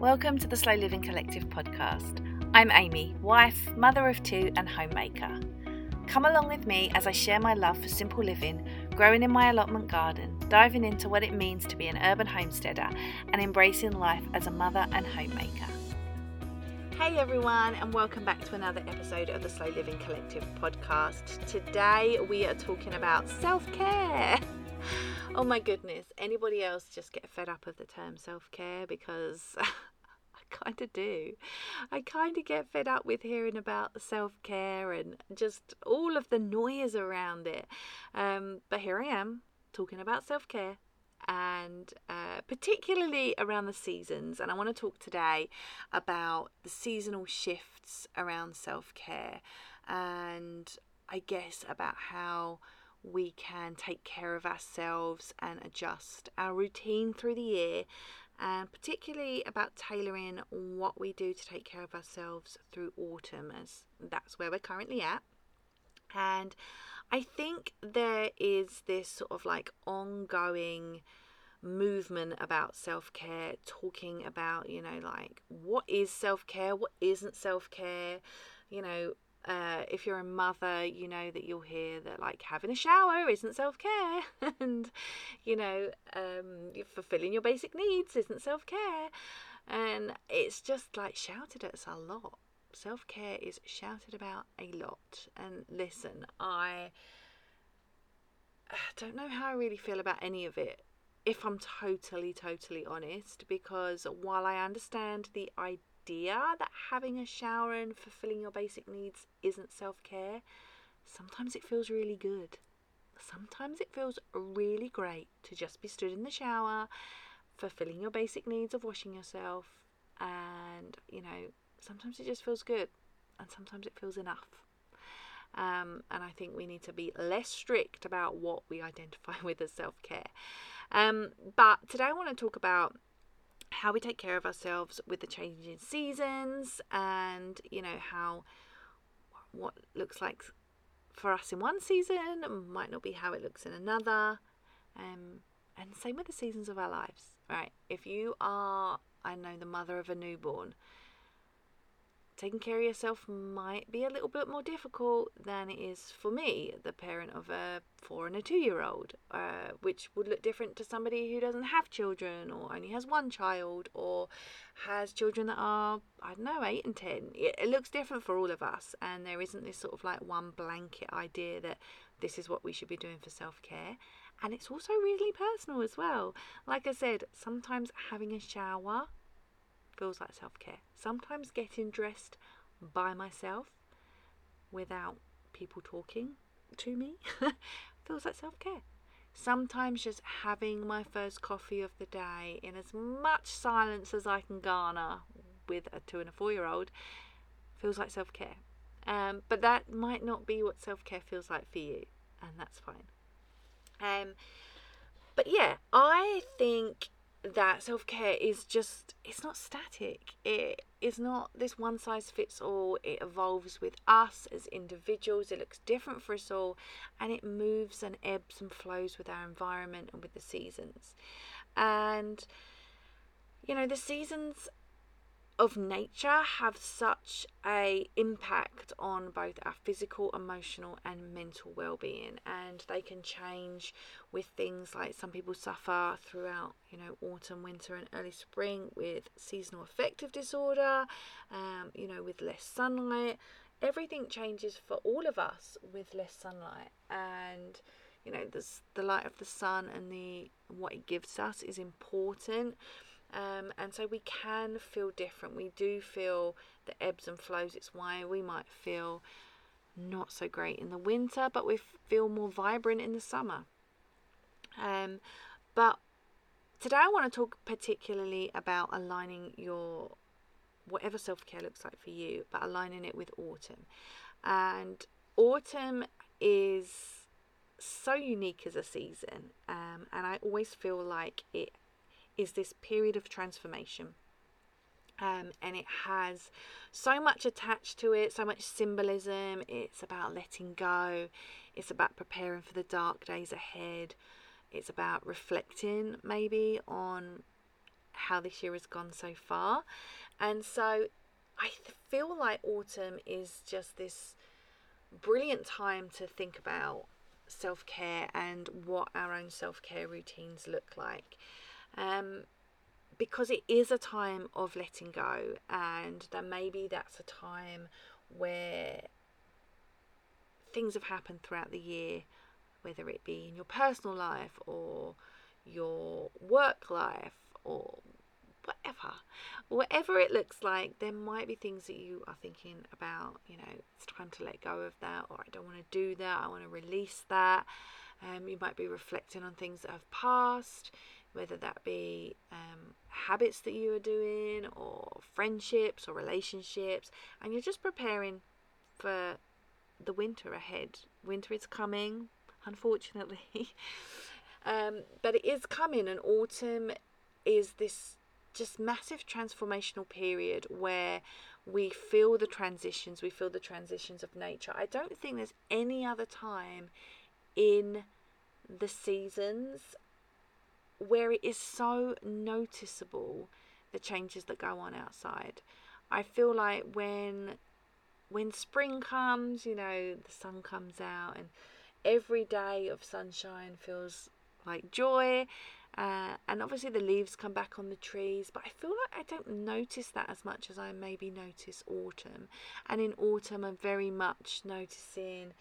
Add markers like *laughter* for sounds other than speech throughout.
Welcome to the Slow Living Collective podcast. I'm Amy, wife, mother of two, and homemaker. Come along with me as I share my love for simple living, growing in my allotment garden, diving into what it means to be an urban homesteader, and embracing life as a mother and homemaker. Hey everyone, and welcome back to another episode of the Slow Living Collective podcast. Today we are talking about self care. *laughs* Oh my goodness, anybody else just get fed up of the term self care because *laughs* *laughs* kind of do. I kind of get fed up with hearing about self care and just all of the noise around it. Um, but here I am talking about self care and uh, particularly around the seasons. And I want to talk today about the seasonal shifts around self care and I guess about how we can take care of ourselves and adjust our routine through the year, and particularly about tailoring what we do to take care of ourselves through autumn, as that's where we're currently at. And I think there is this sort of like ongoing movement about self care, talking about, you know, like what is self care, what isn't self care, you know, uh, if you're a mother, you know that you'll hear that like having a shower isn't self care, *laughs* and you know um, fulfilling your basic needs isn't self care, and it's just like shouted at us a lot. Self care is shouted about a lot, and listen, I don't know how I really feel about any of it. If I'm totally, totally honest, because while I understand the idea idea that having a shower and fulfilling your basic needs isn't self care, sometimes it feels really good. Sometimes it feels really great to just be stood in the shower, fulfilling your basic needs of washing yourself, and you know, sometimes it just feels good, and sometimes it feels enough. Um, and I think we need to be less strict about what we identify *laughs* with as self care. Um, but today I want to talk about how we take care of ourselves with the changing seasons and you know how what looks like for us in one season might not be how it looks in another. Um, and same with the seasons of our lives. Right if you are i know the mother of a newborn taking care of yourself might be a little bit more difficult than it is for me, the parent of a four and a two year old, uh, which would look different to somebody who doesn't have children or only has one child or has children that are, I don't know, eight and ten. It, it looks different for all of us, and there isn't this sort of like one blanket idea that this is what we should be doing for self care. And it's also really personal as well. Like I said, sometimes having a shower feels like self care. Sometimes getting dressed by myself without people talking to me *laughs* feels like self care. Sometimes just having my first coffee of the day in as much silence as I can garner with a two and a four year old feels like self care. Um, but that might not be what self care feels like for you, and that's fine. Um, but yeah, I think that self care is just it's not static. It is not this one size fits all. It evolves with us as individuals. It looks different for us all, and it moves and ebbs and flows with our environment and with the seasons. And you know, the seasons of nature have such a impact on both our physical emotional and mental well-being. And they can change with things like some people suffer throughout you know autumn winter and early spring with seasonal affective disorder um, you know with less sunlight. Everything changes for all of us with less sunlight. And you know this, the light of the sun and the what it gives us is important um, and so we can feel different. We do feel the ebbs and flows. It's why we might feel not so great in the winter, but we feel more vibrant in the summer. Um, but today I want to talk particularly about aligning your whatever self care looks like for you, but aligning it with autumn. And autumn is so unique as a season, um, and I always feel like it is this period of transformation. Um, and it has so much attached to it, so much symbolism. It's about letting go, it's about preparing for the dark days ahead, it's about reflecting maybe on how this year has gone so far. And so I feel like autumn is just this brilliant time to think about self care and what our own self care routines look like. Um, because it is a time of letting go, and that maybe that's a time where things have happened throughout the year, whether it be in your personal life or your work life or whatever. Whatever it looks like, there might be things that you are thinking about, you know, it's time to let go of that, or I don't want to do that, I want to release that. Um, you might be reflecting on things that have passed, whether that be um, habits that you are doing, or friendships, or relationships, and you're just preparing for the winter ahead. Winter is coming, unfortunately. *laughs* um, but it is coming, and autumn is this just massive transformational period where we feel the transitions, we feel the transitions of nature. I don't think there's any other time in the seasons where it is so noticeable the changes that go on outside. I feel like when when spring comes, you know, the sun comes out and every day of sunshine feels like joy uh, and obviously the leaves come back on the trees, but I feel like I don't notice that as much as I maybe notice autumn. And in autumn, I'm very much noticing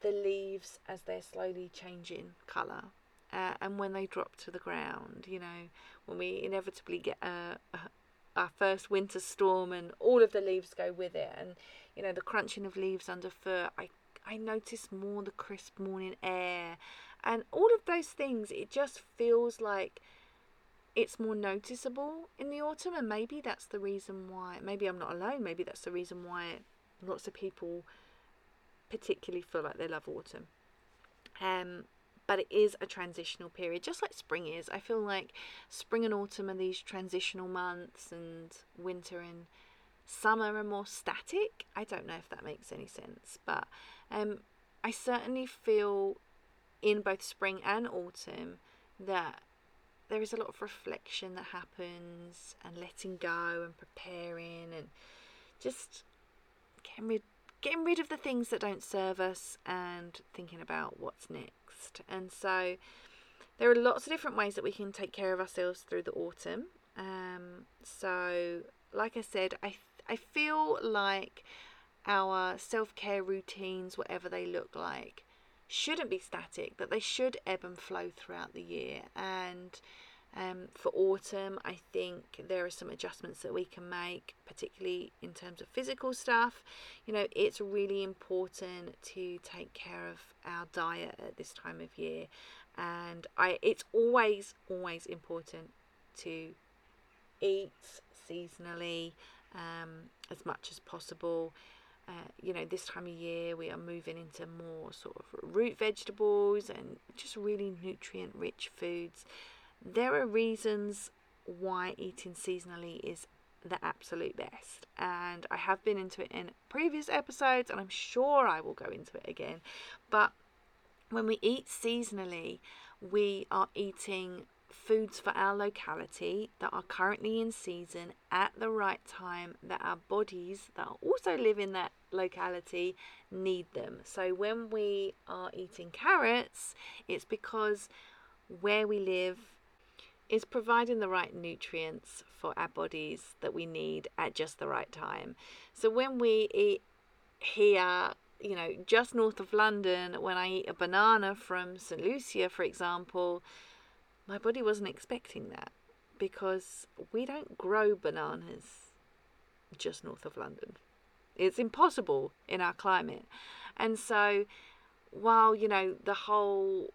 the leaves as they're slowly changing colour. Uh, and when they drop to the ground, you know, when we inevitably get a, a, our first winter storm and all of the leaves go with it, and you know the crunching of leaves underfoot, I I notice more the crisp morning air and all of those things it just feels like it's more noticeable in the autumn and maybe that's the reason why maybe I'm not alone maybe that's the reason why lots of people particularly feel like they love autumn. Um but it is a transitional period just like spring is. I feel like spring and autumn are these transitional months and winter and summer are more static. I don't know if that makes any sense but um I certainly feel in both spring and autumn that there is a lot of reflection that happens and letting go and preparing and just getting rid getting rid of the things that don't serve us and thinking about what's next. And so there are lots of different ways that we can take care of ourselves through the autumn. Um, so like I said, I I feel like our self-care routines whatever they look like shouldn't be static, that they should ebb and flow throughout the year. And um, for autumn, I think there are some adjustments that we can make, particularly in terms of physical stuff. You know, it's really important to take care of our diet at this time of year, and I it's always always important to eat seasonally um, as much as possible. Uh, you know, this time of year we are moving into more sort of root vegetables and just really nutrient rich foods. There are reasons why eating seasonally is the absolute best, and I have been into it in previous episodes, and I'm sure I will go into it again. But when we eat seasonally, we are eating foods for our locality that are currently in season at the right time that our bodies that also live in that locality need them. So when we are eating carrots, it's because where we live is providing the right nutrients for our bodies that we need at just the right time. So when we eat here, you know, just north of London, when I eat a banana from St. Lucia, for example, my body wasn't expecting that because we don't grow bananas just north of London. It's impossible in our climate. And so, while, you know, the whole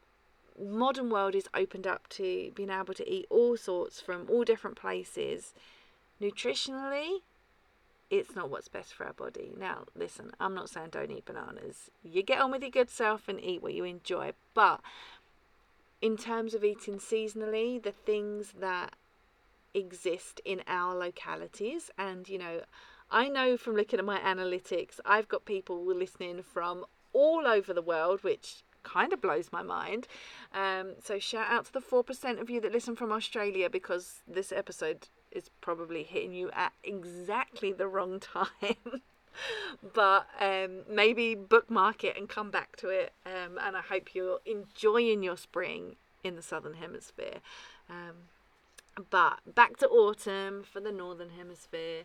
modern world is opened up to being able to eat all sorts from all different places, nutritionally, it's not what's best for our body. Now, listen, I'm not saying don't eat bananas. You get on with your good self and eat what you enjoy. But in terms of eating seasonally, the things that exist in our localities, and you know, I know from looking at my analytics, I've got people listening from all over the world, which kind of blows my mind. Um, so shout out to the 4% of you that listen from Australia because this episode is probably hitting you at exactly the wrong *laughs* time. but um, maybe bookmark it and come back to it. Um, and I hope you're enjoying your spring in the southern hemisphere. Um, but back to autumn for the northern hemisphere.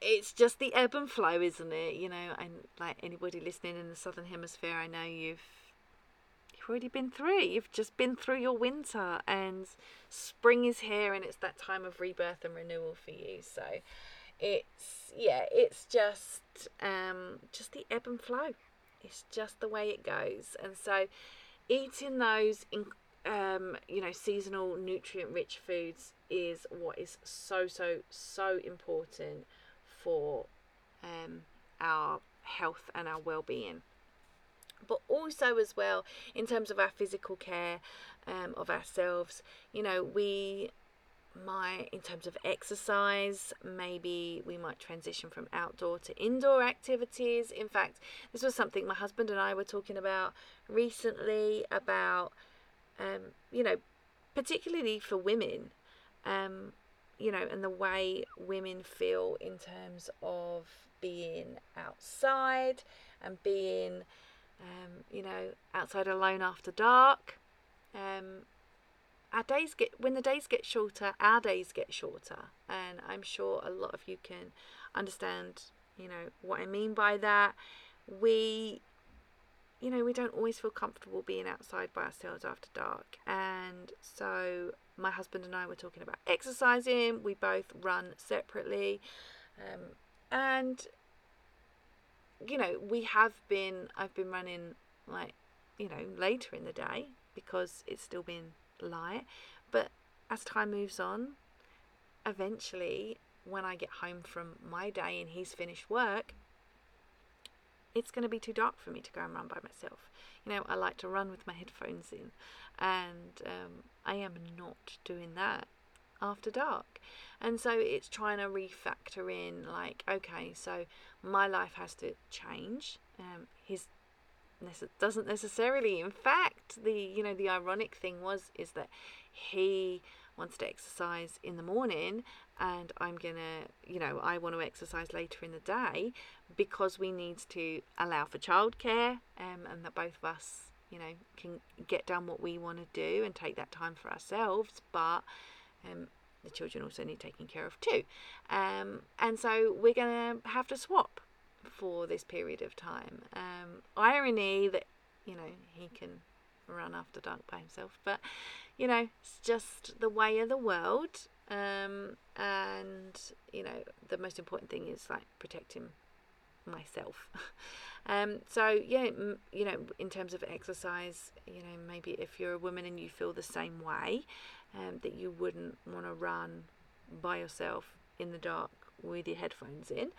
It's just the ebb and flow, isn't it? You know, and like anybody listening in the southern hemisphere, I know you've you've already been through. You've just been through your winter, and spring is here, and it's that time of rebirth and renewal for you. So, it's yeah, it's just um, just the ebb and flow. It's just the way it goes, and so eating those in, um, you know seasonal nutrient rich foods is what is so so so important for um, our health and our well-being. But also as well in terms of our physical care um, of ourselves you know we might in terms of exercise maybe we might transition from outdoor to indoor activities. In fact this was something my husband and i were talking about recently about um, you know particularly for women um, you know, and the way women feel in terms of being outside and being, um, you know, outside alone after dark. Um, our days get when the days get shorter, our days get shorter, and I'm sure a lot of you can understand, you know, what I mean by that. We you know, we don't always feel comfortable being outside by ourselves after dark. And so my husband and I were talking about exercising. We both run separately. Um, and, you know, we have been, I've been running like, you know, later in the day because it's still been light. But as time moves on, eventually, when I get home from my day and he's finished work, it's going to be too dark for me to go and run by myself. You know, I like to run with my headphones in, and um, I am not doing that after dark. And so it's trying to refactor in, like, okay, so my life has to change. Um, his doesn't necessarily. In fact, the you know the ironic thing was is that he wants to exercise in the morning and I'm gonna, you know, I want to exercise later in the day because we need to allow for childcare um, and that both of us, you know, can get done what we want to do and take that time for ourselves. But um, the children also need taking care of too. Um, and so we're gonna have to swap for this period of time. Um, irony that, you know, he can run after dark by himself, but you know, it's just the way of the world. Um, and you know, the most important thing is like protecting myself. *laughs* um, so yeah, m- you know, in terms of exercise, you know, maybe if you're a woman and you feel the same way, um, that you wouldn't want to run by yourself in the dark with your headphones in,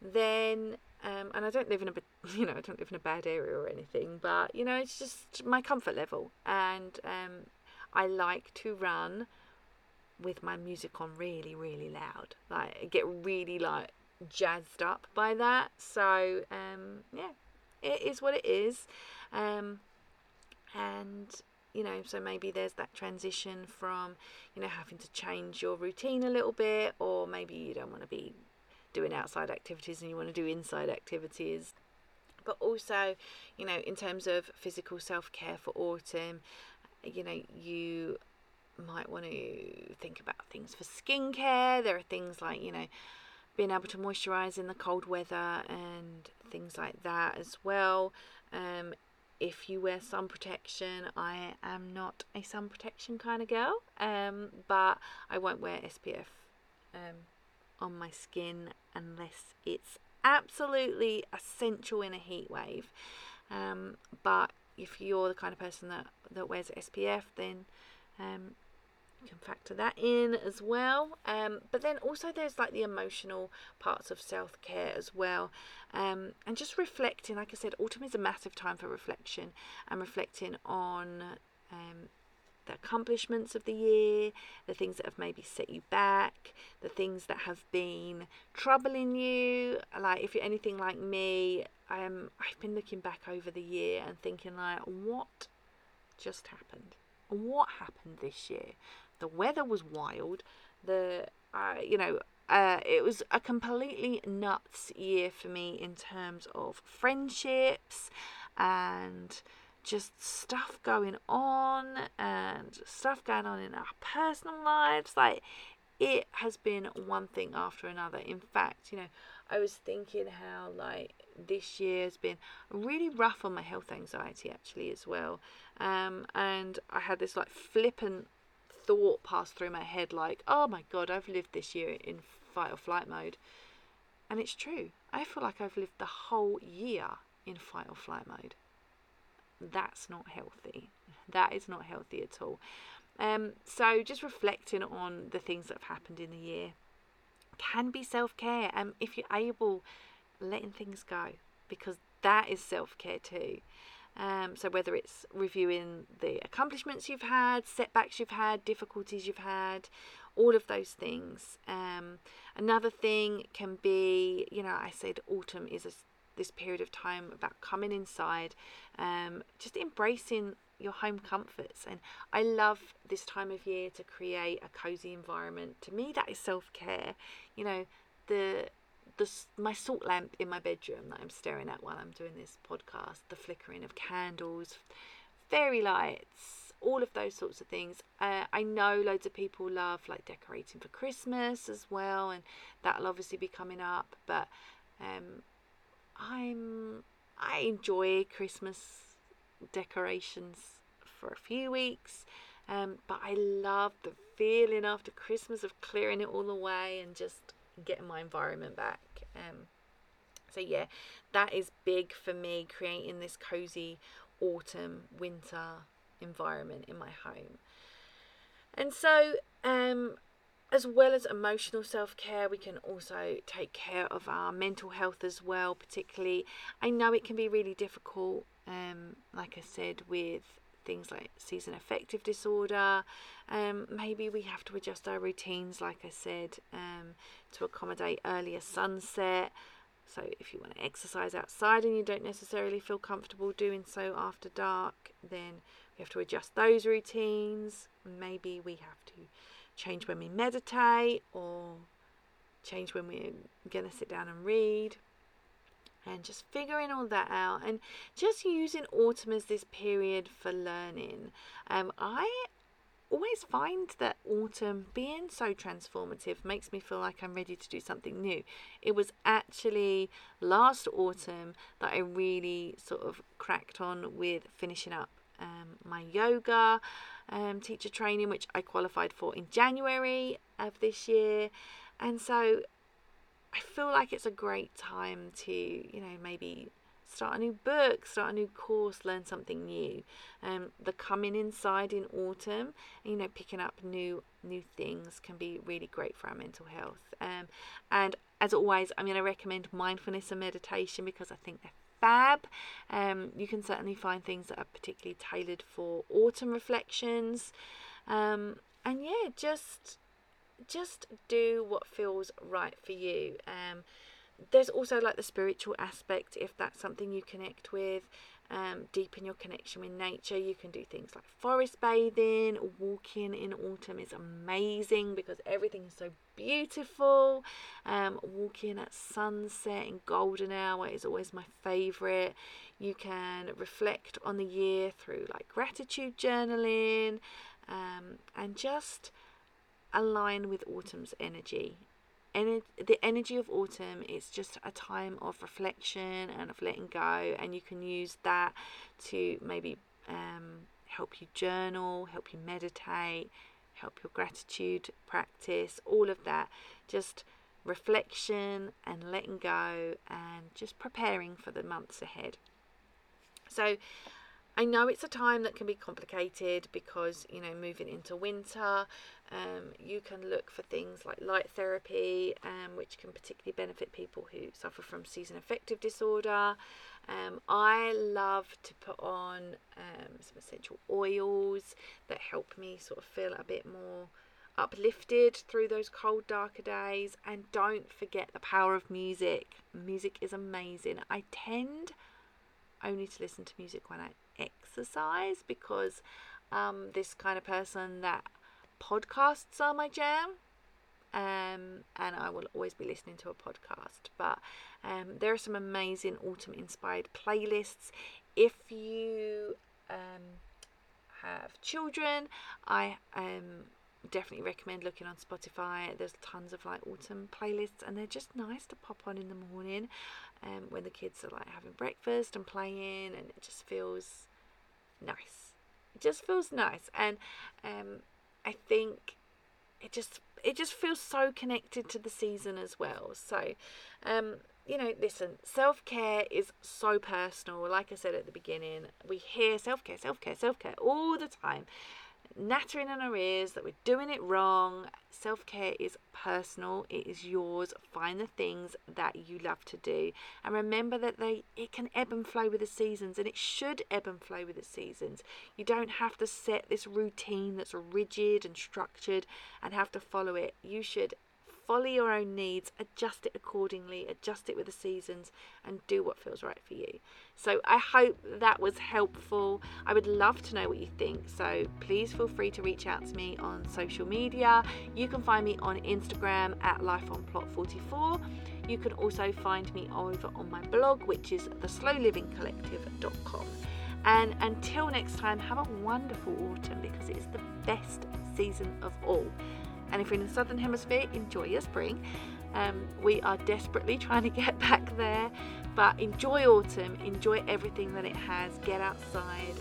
then um, and I don't live in a *laughs* you know I don't live in a bad area or anything, but you know it's just my comfort level, and um, I like to run with my music on really, really loud. Like I get really like jazzed up by that. So um, yeah, it is what it is. Um, and you know, so maybe there's that transition from you know having to change your routine a little bit, or maybe you don't want to be doing outside activities and you want to do inside activities. But also, you know, in terms of physical self care for autumn, you know, you might want to think about things for skincare. There are things like, you know, being able to moisturize in the cold weather and things like that as well. Um, if you wear sun protection, I am not a sun protection kind of girl, um, but I won't wear SPF um, on my skin unless it's absolutely essential in a heat wave. Um, but if you're the kind of person that, that wears SPF, then um, you can factor that in as well. Um, but then also there's like the emotional parts of self care as well. Um, and just reflecting, like I said, autumn is a massive time for reflection and reflecting on um, the accomplishments of the year, the things that have maybe set you back, the things that have been troubling you. Like if you're anything like me, I've been looking back over the year and thinking like, what just happened? What happened this year? The weather was wild. The uh, you know uh, it was a completely nuts year for me in terms of friendships and just stuff going on and stuff going on in our personal lives. Like, it has been one thing after another. In fact, you know, I was thinking how, like, this year has been really rough on my health anxiety, actually, as well. Um, and I had this, like, flippant thought pass through my head, like, oh my god, I've lived this year in fight or flight mode. And it's true. I feel like I've lived the whole year in fight or flight mode. That's not healthy. That is not healthy at all. Um, so just reflecting on the things that have happened in the year can be self care. And um, if you're able, letting things go because that is self care too. Um, so whether it's reviewing the accomplishments you've had, setbacks you've had, difficulties you've had, all of those things. Um, another thing can be, you know, I said autumn is a, this period of time about coming inside, um, just embracing your home comforts. And I love this time of year to create a cozy environment. To me, that is self care. You know, the the my salt lamp in my bedroom that I'm staring at while I'm doing this podcast, the flickering of candles, fairy lights, all of those sorts of things. Uh, I know loads of people love like decorating for Christmas as well, and that'll obviously be coming up. But um, I'm I enjoy Christmas decorations for a few weeks, um, but I love the feeling after Christmas of clearing it all away and just getting my environment back. Um, so yeah, that is big for me, creating this cozy autumn winter environment in my home. And so, um, as well as emotional self care, we can also take care of our mental health as well. Particularly, I know it can be really difficult, um, like I said, with things like season affective disorder. Um, maybe we have to adjust our routines, like I said, um, to accommodate earlier sunset. So, if you want to exercise outside and you don't necessarily feel comfortable doing so after dark, then we have to adjust those routines. Maybe we have to change when we meditate or change when we're going to sit down and read. And just figuring all that out and just using autumn as this period for learning. Um, I always find that autumn being so transformative makes me feel like I'm ready to do something new. It was actually last autumn that I really sort of cracked on with finishing up um, my yoga um, teacher training, which I qualified for in January of this year. And so I feel like it's a great time to, you know, maybe start a new book, start a new course, learn something new. Um, the coming inside in autumn, you know, picking up new new things can be really great for our mental health. Um, and as always, I'm going to recommend mindfulness and meditation because I think they're fab. Um, you can certainly find things that are particularly tailored for autumn reflections. Um, and yeah, just just do what feels right for you. Um, there's also like the spiritual aspect if that's something you connect with um, deepen your connection with nature. You can do things like forest bathing, walking in autumn is amazing because everything is so beautiful. Um, walking at sunset in golden hour is always my favourite. You can reflect on the year through like gratitude journaling um, and just align with autumn's energy ener- the energy of autumn is just a time of reflection and of letting go, and you can use that to maybe um, help you journal, help you meditate, help your gratitude practice, all of that. Just reflection and letting go, and just preparing for the months ahead. So, I know it's a time that can be complicated because, you know, moving into winter, um, you can look for things like light therapy, um, which can particularly benefit people who suffer from season affective disorder. Um, I love to put on um, some essential oils that help me sort of feel a bit more uplifted through those cold, darker days. And don't forget the power of music. Music is amazing. I tend only to listen to music when I exercise because um, this kind of person that podcasts are my jam. Um, and I will always be listening to a podcast. But um, there are some amazing autumn inspired playlists. If you um, have children, I um, definitely recommend looking on Spotify. There's tons of like autumn playlists, and they're just nice to pop on in the morning um, when the kids are like having breakfast and playing, and it just feels nice. It just feels nice, and um, I think it just it just feels so connected to the season as well. So, um, you know, listen, self care is so personal. Like I said at the beginning, we hear self care, self care, self care all the time nattering in our ears that we're doing it wrong. Self care is personal, it is yours. Find the things that you love to do. And remember that they it can ebb and flow with the seasons and it should ebb and flow with the seasons. You don't have to set this routine that's rigid and structured and have to follow it. You should follow your own needs, adjust it accordingly, adjust it with the seasons, and do what feels right for you. So I hope that was helpful. I would love to know what you think. So please feel free to reach out to me on social media. You can find me on Instagram at lifeonplot44. You can also find me over on my blog, which is theslowlivingcollective.com. And until next time, have a wonderful autumn because it is the best season of all. And if you're in the southern hemisphere, enjoy your spring. Um, we are desperately *laughs* trying to get back there, but enjoy autumn, enjoy everything that it has. Get outside,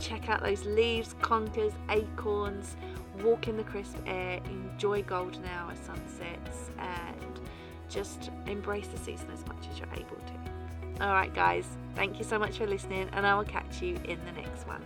check out those leaves, conkers, acorns, walk in the crisp air, enjoy golden hour sunsets, and just embrace the season as much as you're able to. All right, guys, thank you so much for listening, and I will catch you in the next one.